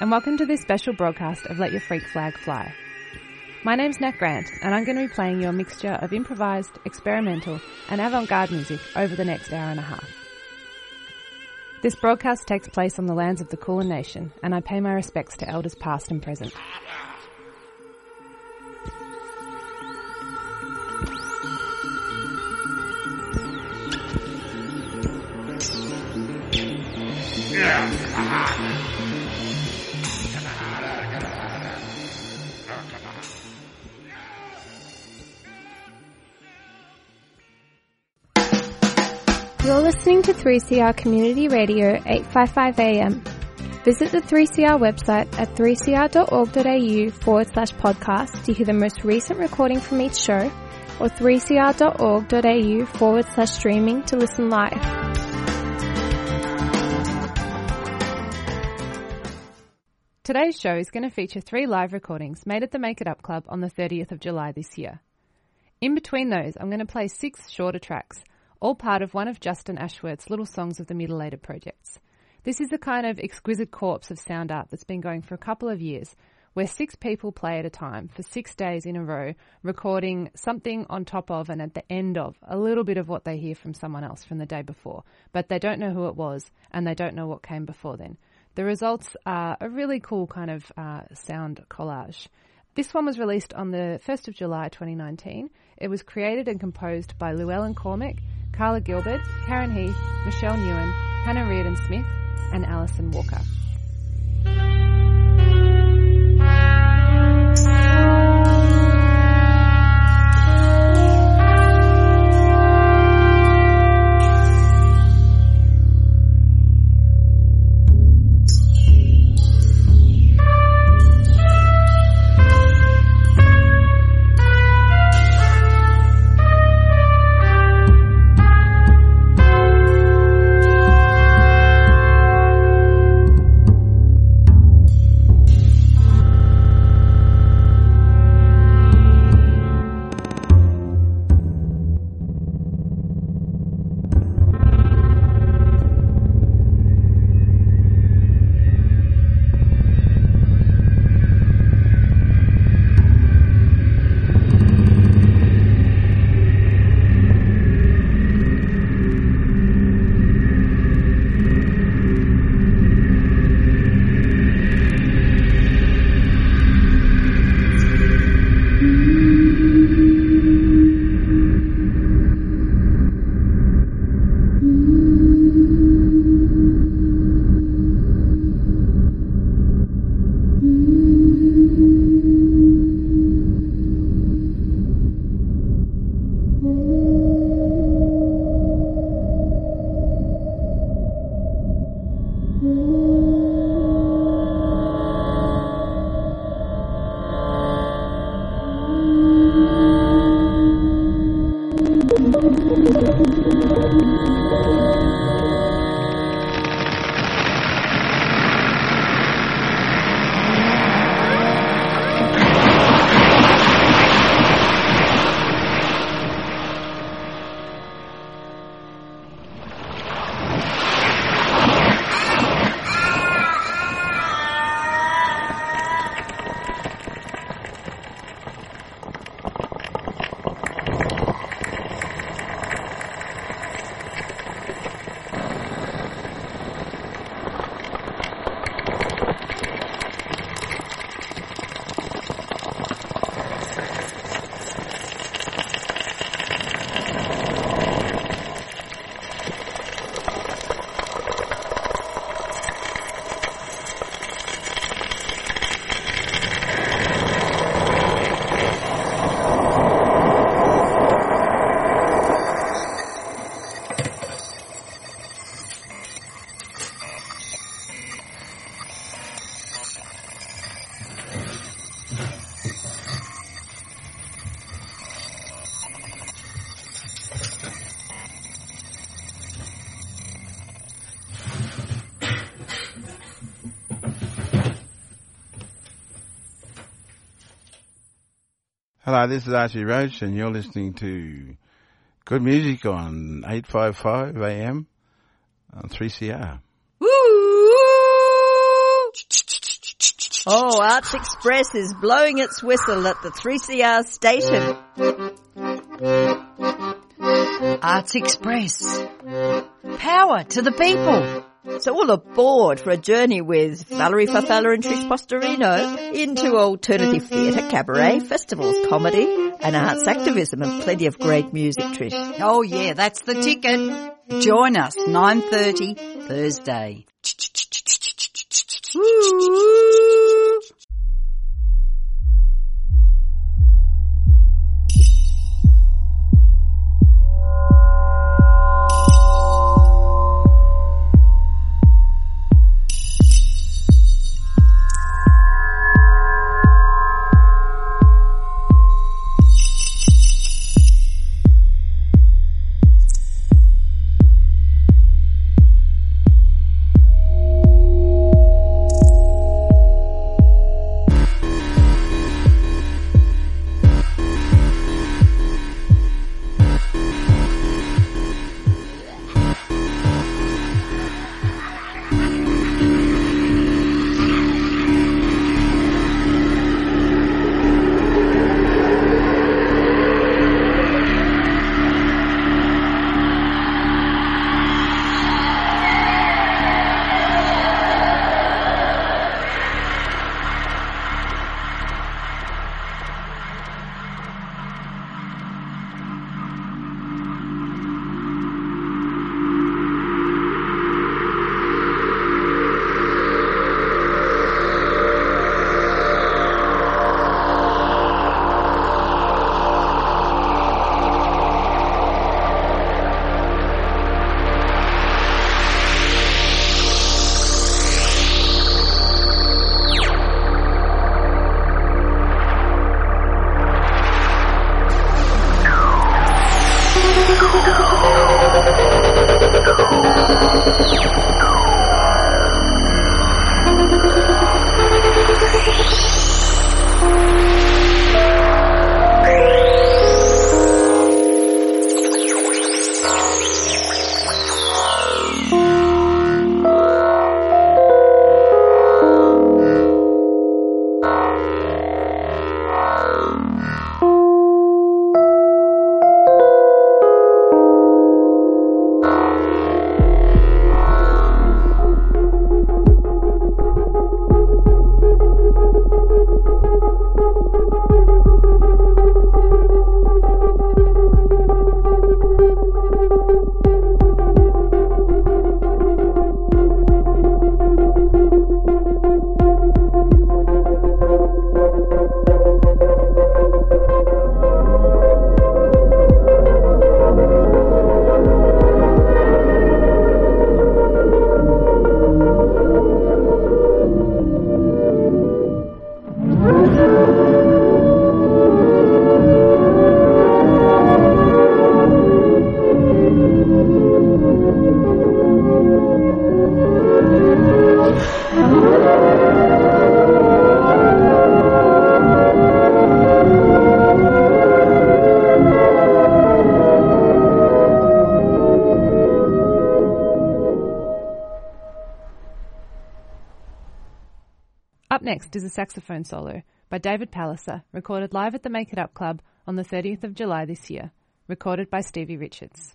and welcome to this special broadcast of Let Your Freak Flag Fly. My name's Nat Grant, and I'm going to be playing you a mixture of improvised, experimental, and avant-garde music over the next hour and a half. This broadcast takes place on the lands of the Kulin Nation, and I pay my respects to elders past and present. Listening to 3CR Community Radio 855 AM. Visit the 3CR website at 3cr.org.au forward slash podcast to hear the most recent recording from each show or 3cr.org.au forward slash streaming to listen live. Today's show is going to feature three live recordings made at the Make It Up Club on the 30th of July this year. In between those, I'm going to play six shorter tracks, all part of one of Justin Ashworth's Little Songs of the Mutilated projects. This is a kind of exquisite corpse of sound art that's been going for a couple of years, where six people play at a time for six days in a row, recording something on top of and at the end of a little bit of what they hear from someone else from the day before, but they don't know who it was and they don't know what came before then. The results are a really cool kind of uh, sound collage. This one was released on the 1st of July 2019. It was created and composed by Llewellyn Cormack, Carla Gilbert, Karen Heath, Michelle Newen, Hannah Reardon Smith, and Alison Walker. Hello, this is Archie Roach, and you're listening to Good music on 855 AM on 3CR. Woo! Oh, Arts Express is blowing its whistle at the 3CR station. Arts Express. Power to the people. So all aboard for a journey with Valerie Farfalla and Trish Postorino into alternative theatre, cabaret, festivals, comedy and arts activism and plenty of great music, Trish. Oh yeah, that's the ticket. Join us 9.30 Thursday. Next is a saxophone solo by David Palliser, recorded live at the Make It Up Club on the 30th of July this year, recorded by Stevie Richards.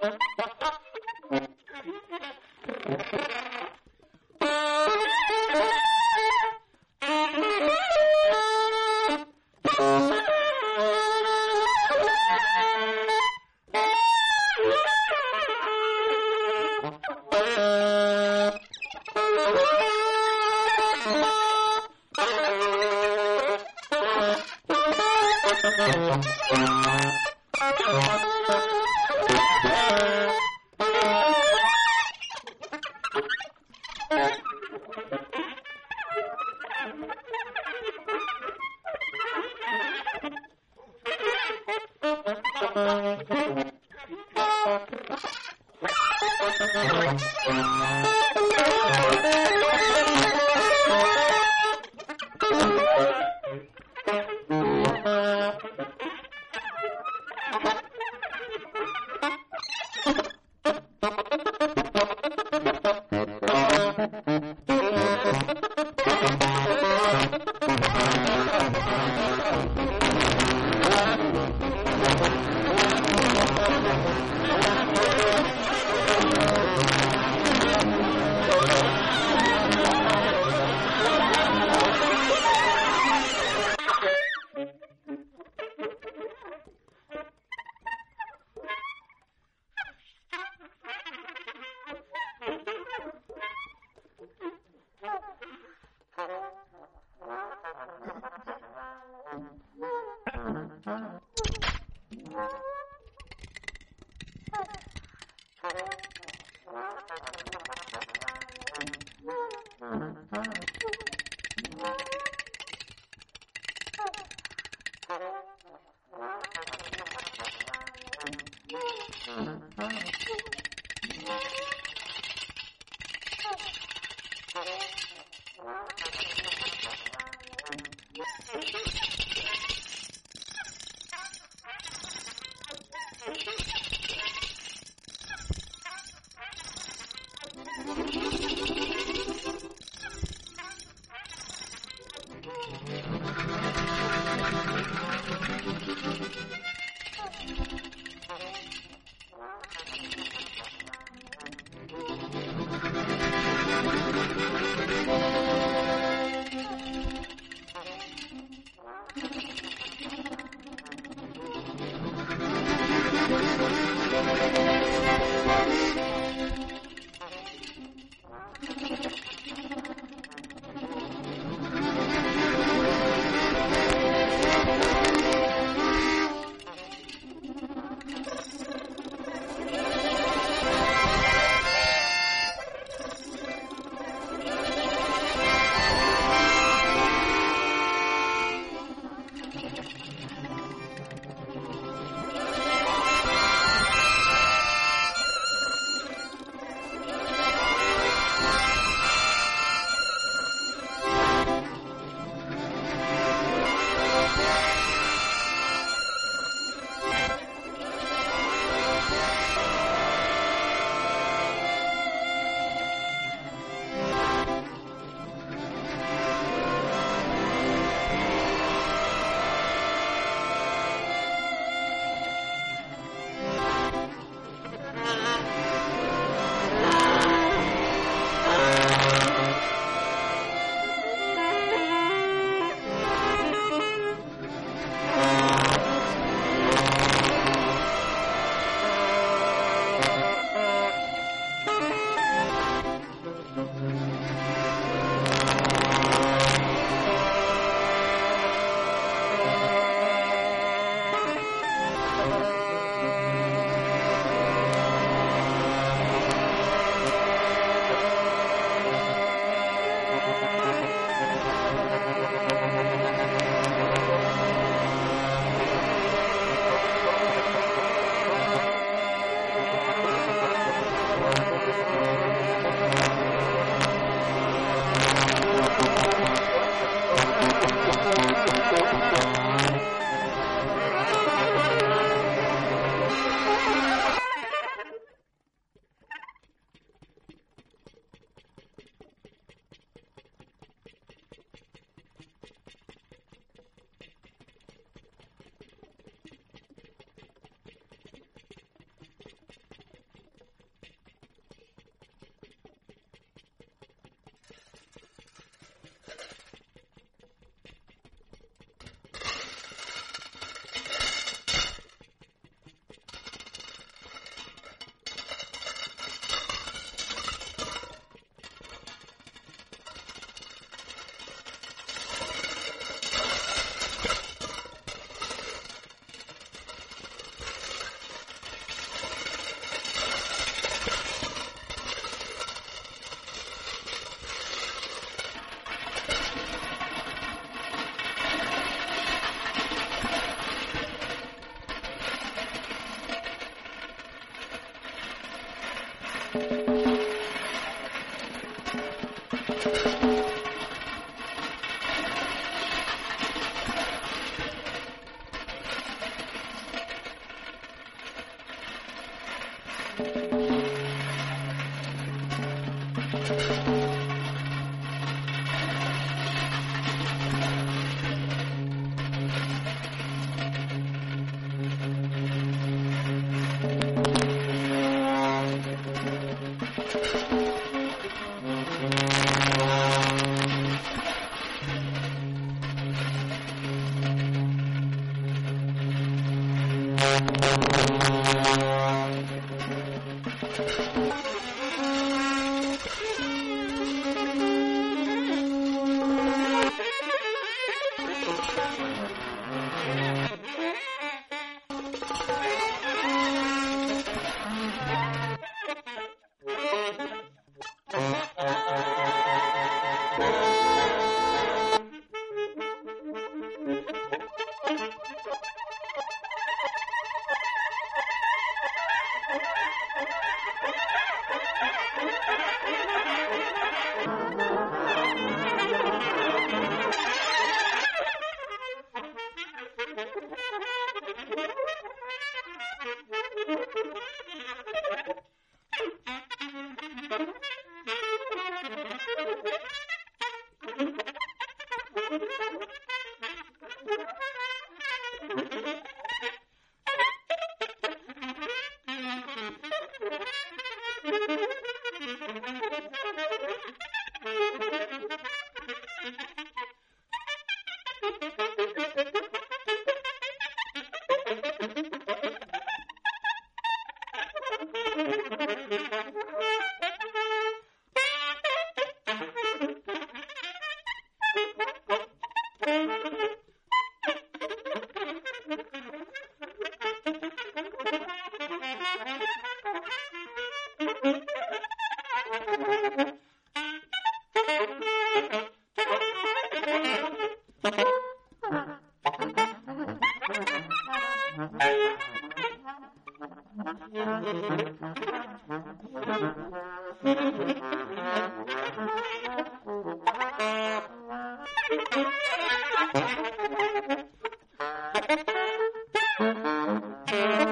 Thank you.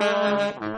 Thank you.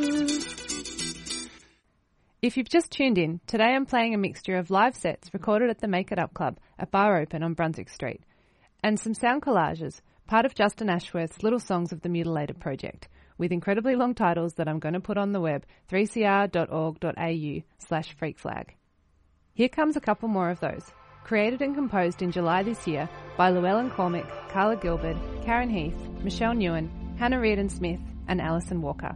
If you've just tuned in, today I'm playing a mixture of live sets recorded at the Make It Up Club at Bar Open on Brunswick Street, and some sound collages, part of Justin Ashworth's Little Songs of the Mutilated project, with incredibly long titles that I'm going to put on the web, 3cr.org.au slash freakflag. Here comes a couple more of those. Created and composed in July this year by Llewellyn Cormick, Carla Gilbert, Karen Heath, Michelle Newen, Hannah Reardon Smith, and Alison Walker.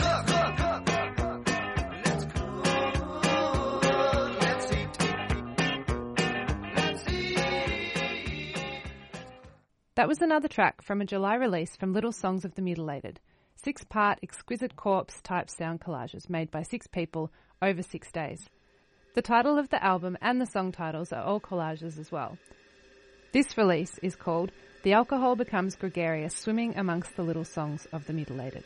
That was another track from a July release from Little Songs of the Mutilated, six part exquisite corpse type sound collages made by six people over six days. The title of the album and the song titles are all collages as well. This release is called The Alcohol Becomes Gregarious Swimming Amongst the Little Songs of the Mutilated.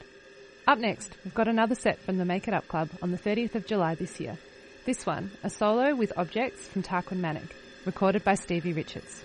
Up next, we've got another set from the Make It Up Club on the 30th of July this year. This one, a solo with objects from Tarquin Manek, recorded by Stevie Richards.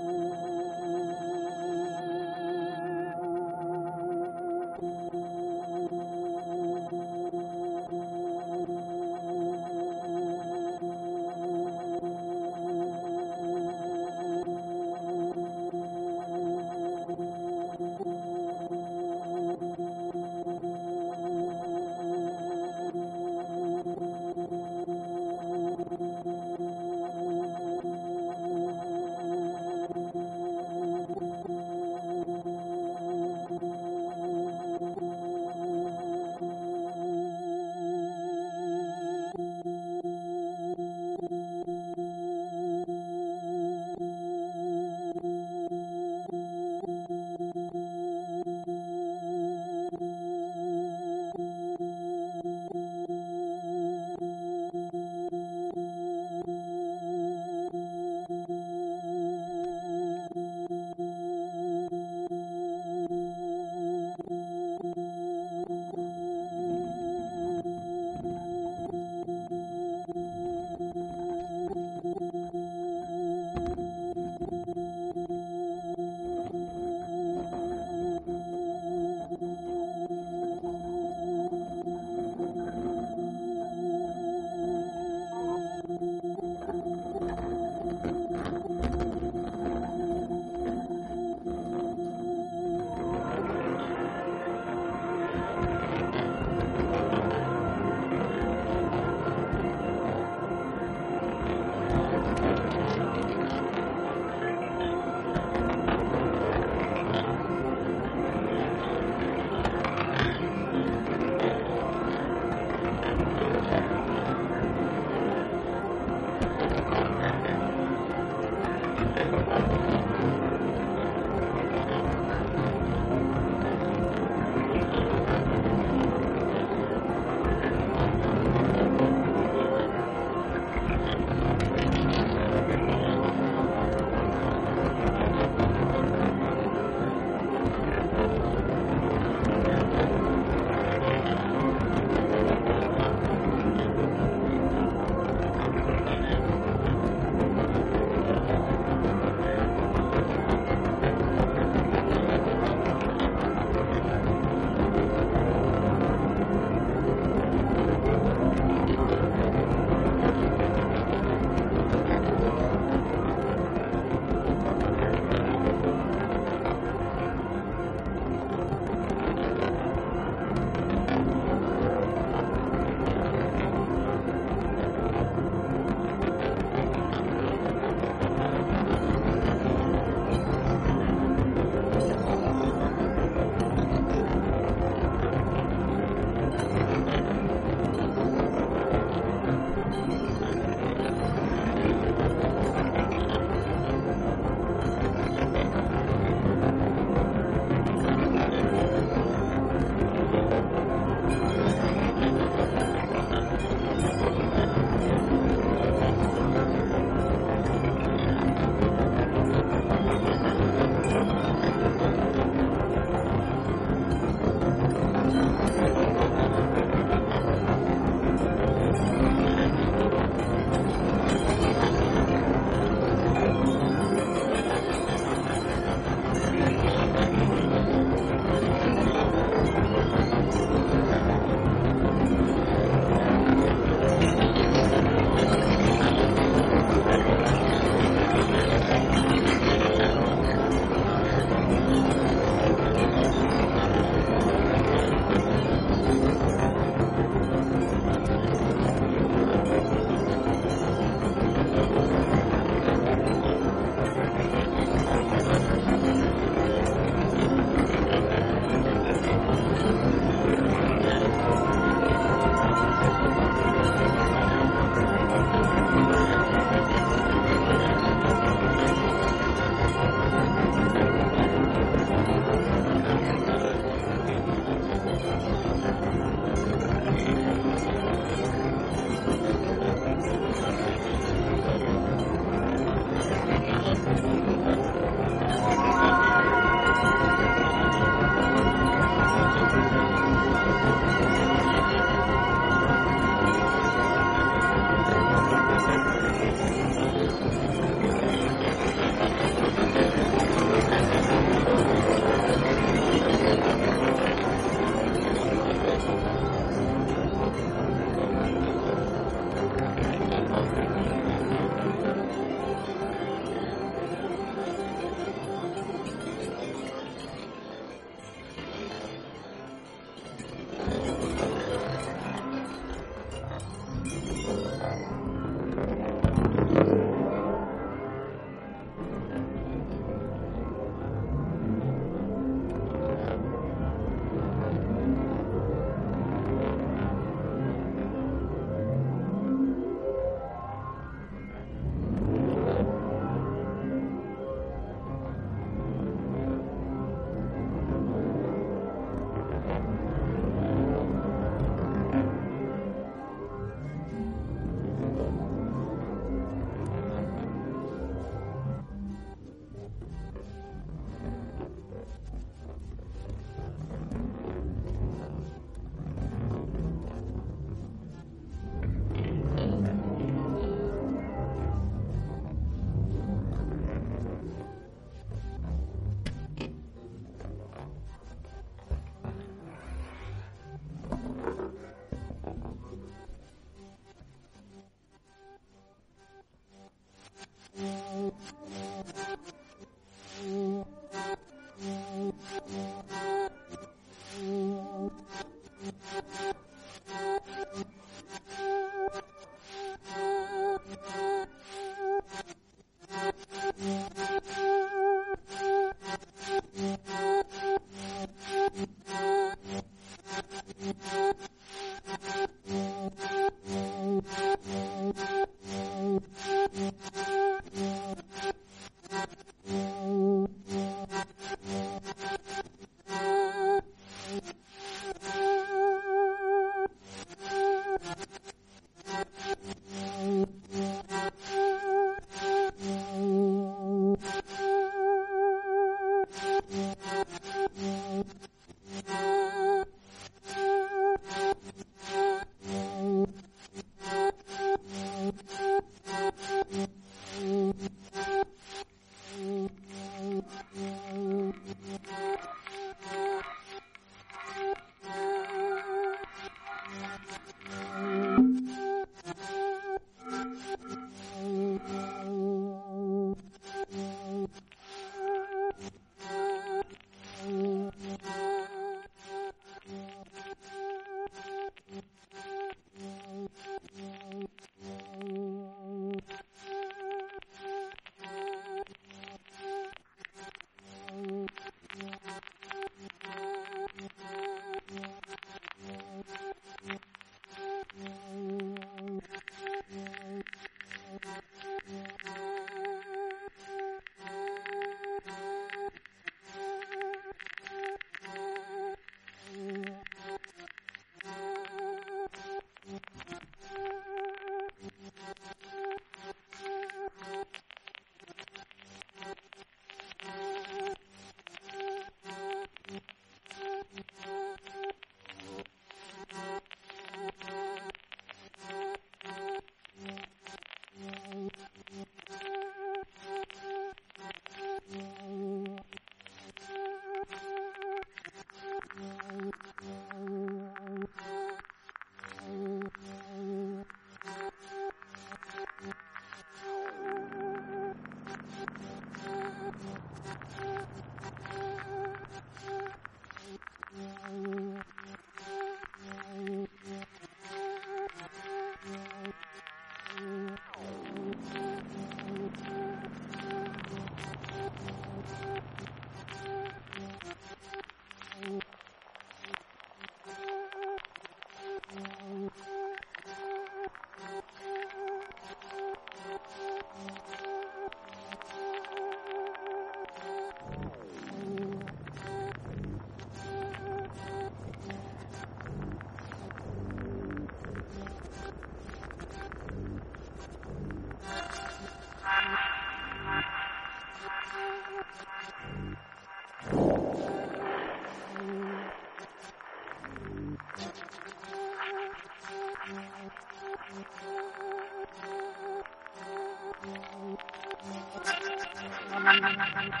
না না না না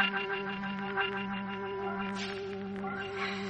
Thank you.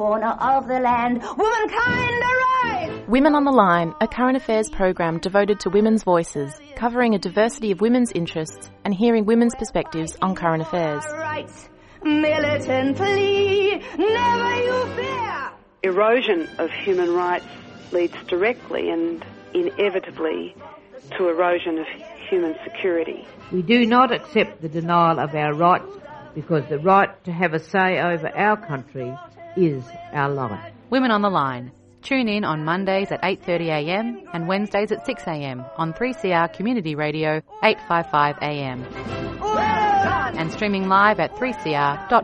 Corner of the land. Womankind arise! Women on the Line, a current affairs program devoted to women's voices, covering a diversity of women's interests and hearing women's perspectives on current affairs. Rights, militantly, never you fear! Erosion of human rights leads directly and inevitably to erosion of human security. We do not accept the denial of our rights because the right to have a say over our country is our life. Women on the Line. Tune in on Mondays at 8.30am and Wednesdays at 6am on 3CR Community Radio 855am. And streaming live at 3cr.org.au.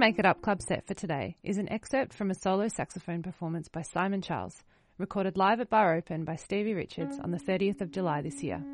Make It Up Club set for today is an excerpt from a solo saxophone performance by Simon Charles, recorded live at Bar Open by Stevie Richards on the 30th of July this year.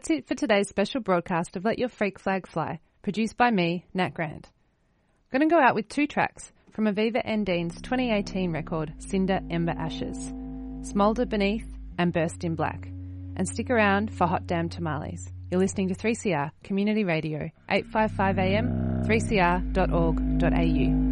That's it for today's special broadcast of Let Your Freak Flag Fly, produced by me, Nat Grant. I'm going to go out with two tracks from Aviva Endean's 2018 record, Cinder Ember Ashes, Smoulder Beneath and Burst in Black. And stick around for Hot Damn Tamales. You're listening to 3CR Community Radio, 855 AM, 3cr.org.au.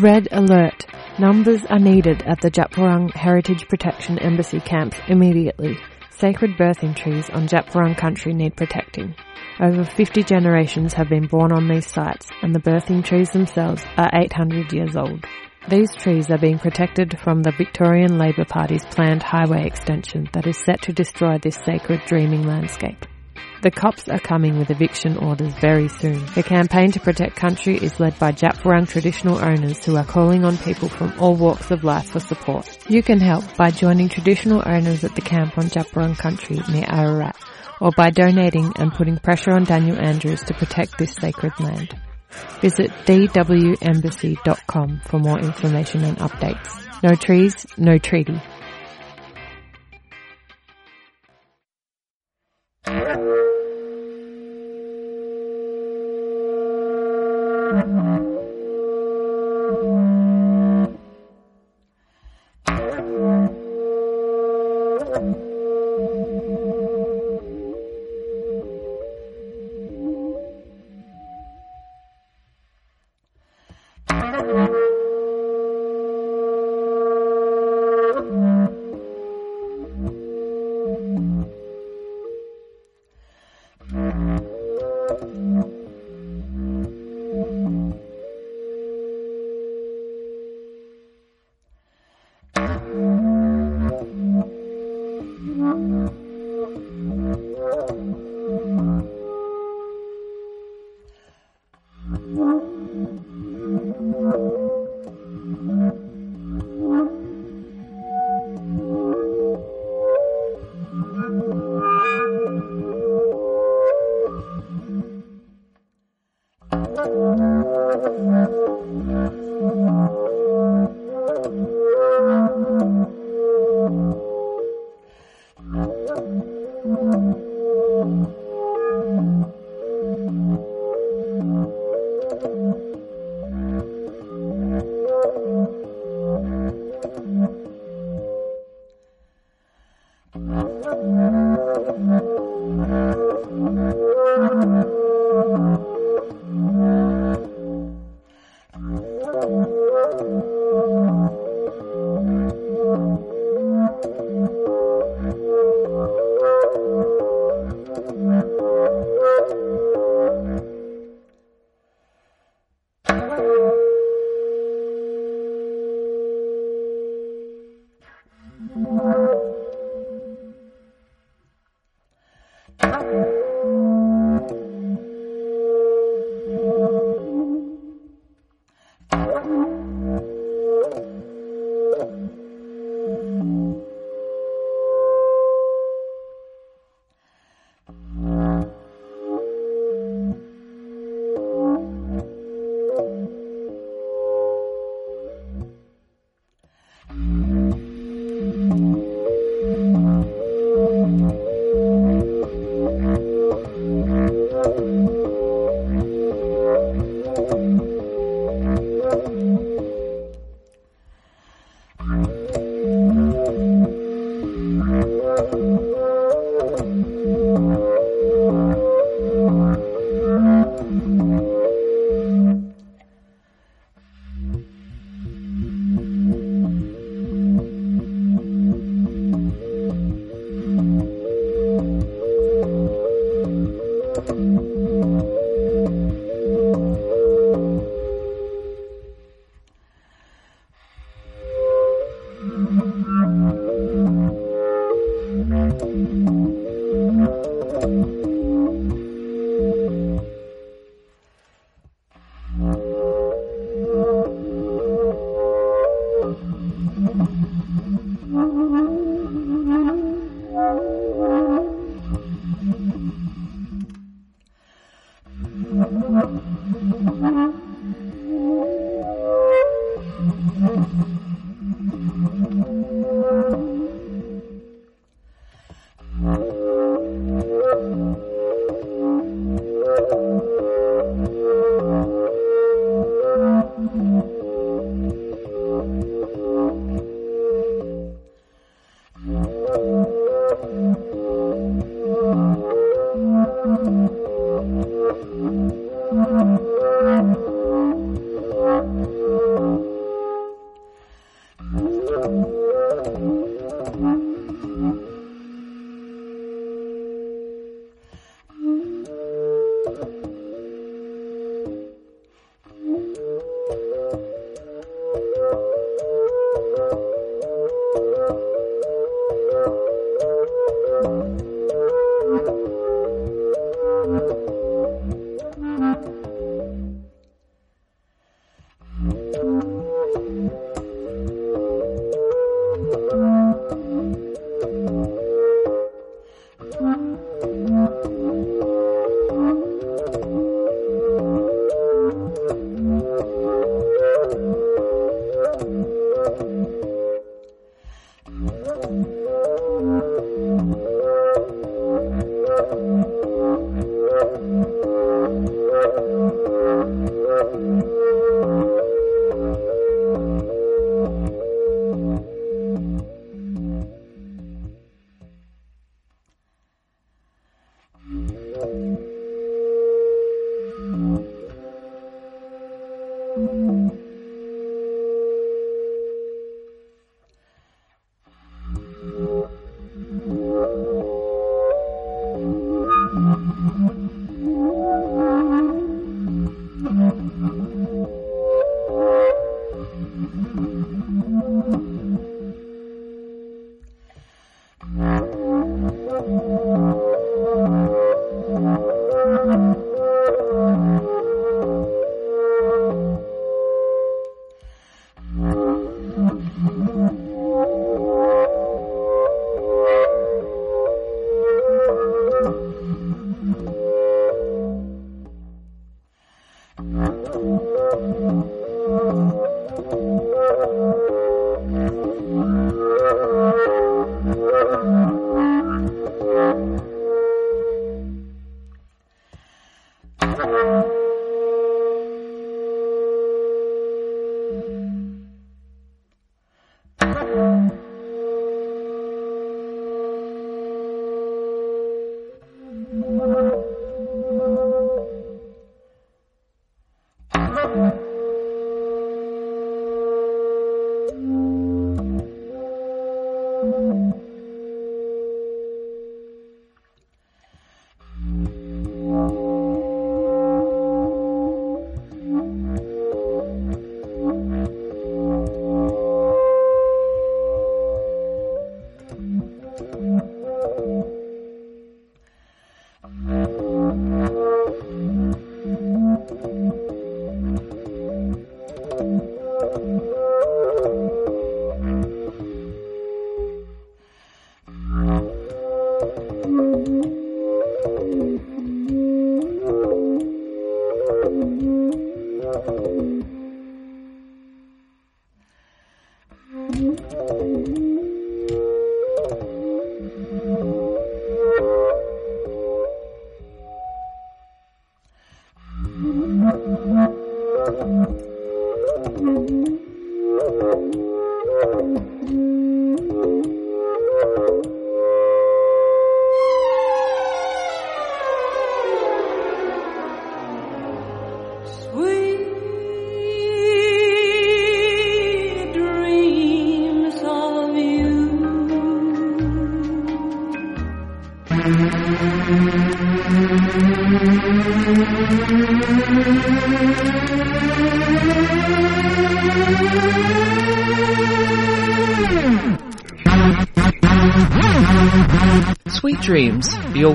Red alert. Numbers are needed at the Djab Wurrung Heritage Protection Embassy camps immediately. Sacred birthing trees on Djab Wurrung country need protecting. Over 50 generations have been born on these sites and the birthing trees themselves are 800 years old. These trees are being protected from the Victorian Labor Party's planned highway extension that is set to destroy this sacred dreaming landscape. The cops are coming with eviction orders very soon. The campaign to protect country is led by Djab Wurrung traditional owners who are calling on people from all walks of life for support. You can help by joining traditional owners at the camp on Djab Wurrung country near Ararat or by donating and putting pressure on Daniel Andrews to protect this sacred land. Visit dwembassy.com for more information and updates. No trees, no treaty. 嗯嗯嗯嗯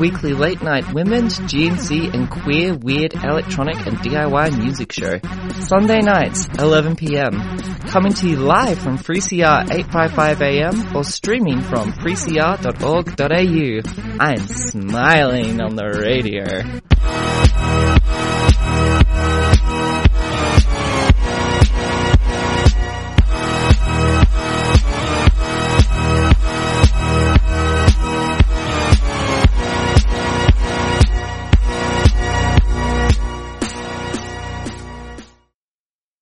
weekly late night women's, GNC and queer, weird, electronic and DIY music show. Sunday nights, 11pm. Coming to you live from 3CR 855am or streaming from 3cr.org.au. I'm smiling on the radio.